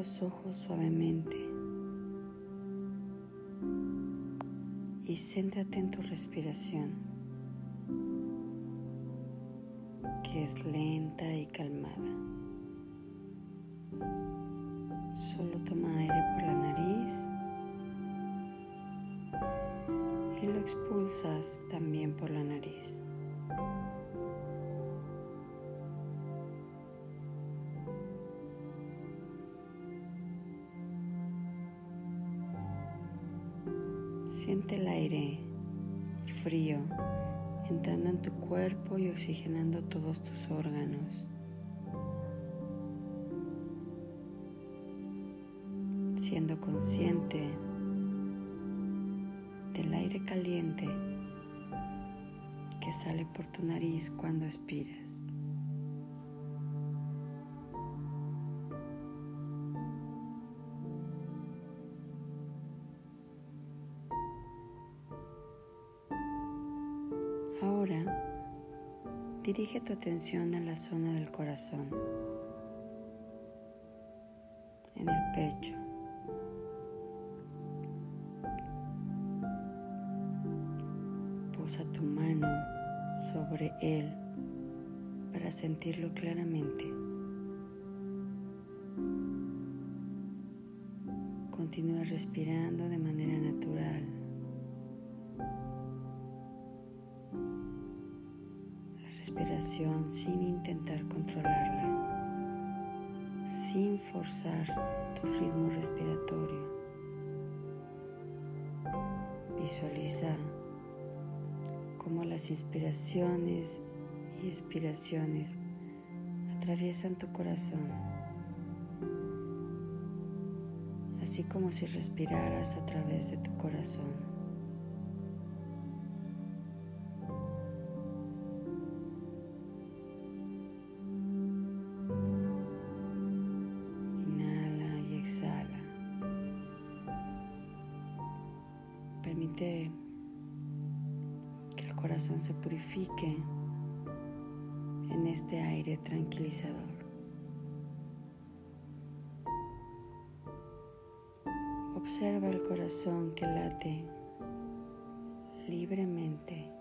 los ojos suavemente y céntrate en tu respiración, que es lenta y calmada. Solo toma aire por la nariz y lo expulsas también por la nariz. Siente el aire frío entrando en tu cuerpo y oxigenando todos tus órganos. Siendo consciente del aire caliente que sale por tu nariz cuando expiras. Ahora dirige tu atención a la zona del corazón, en el pecho. Posa tu mano sobre él para sentirlo claramente. Continúa respirando de manera natural. Respiración sin intentar controlarla, sin forzar tu ritmo respiratorio. Visualiza cómo las inspiraciones y expiraciones atraviesan tu corazón, así como si respiraras a través de tu corazón. Permite que el corazón se purifique en este aire tranquilizador. Observa el corazón que late libremente,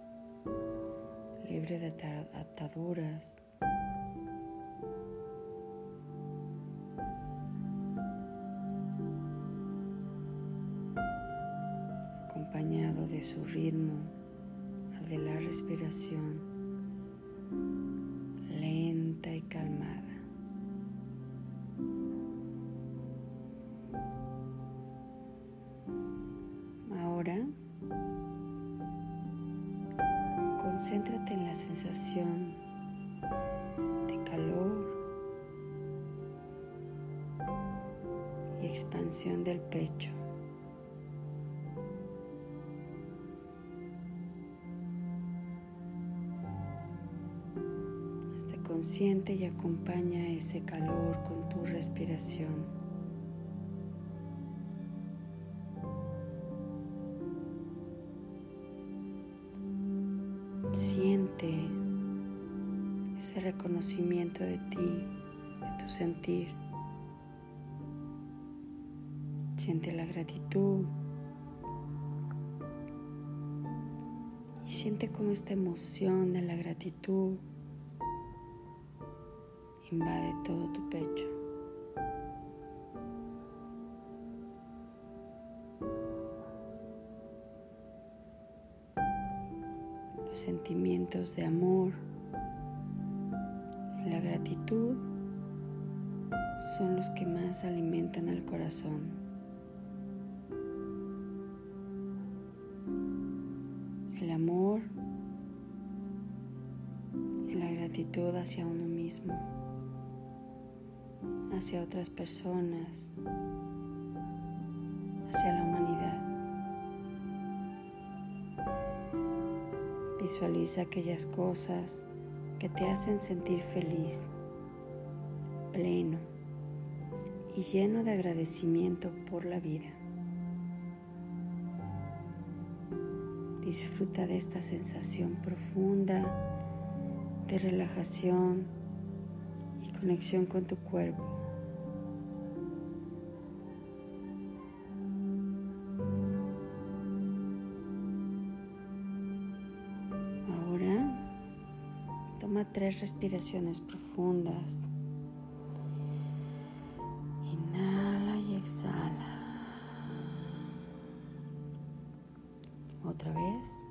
libre de ataduras de su ritmo, al de la respiración lenta y calmada. Ahora, concéntrate en la sensación de calor y expansión del pecho. Consciente y acompaña ese calor con tu respiración. Siente ese reconocimiento de ti, de tu sentir. Siente la gratitud. Y siente como esta emoción de la gratitud invade todo tu pecho. Los sentimientos de amor y la gratitud son los que más alimentan al corazón. El amor y la gratitud hacia uno mismo hacia otras personas, hacia la humanidad. Visualiza aquellas cosas que te hacen sentir feliz, pleno y lleno de agradecimiento por la vida. Disfruta de esta sensación profunda de relajación y conexión con tu cuerpo. Tres respiraciones profundas. Inhala y exhala. Otra vez.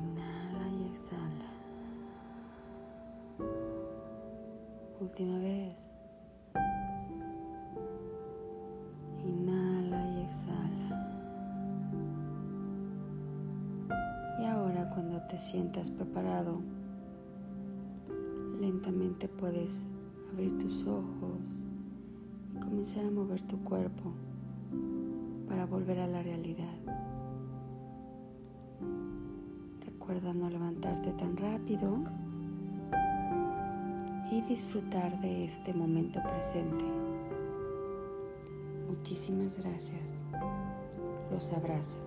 Inhala y exhala. Última vez. Y ahora cuando te sientas preparado, lentamente puedes abrir tus ojos y comenzar a mover tu cuerpo para volver a la realidad. Recuerda no levantarte tan rápido y disfrutar de este momento presente. Muchísimas gracias. Los abrazo.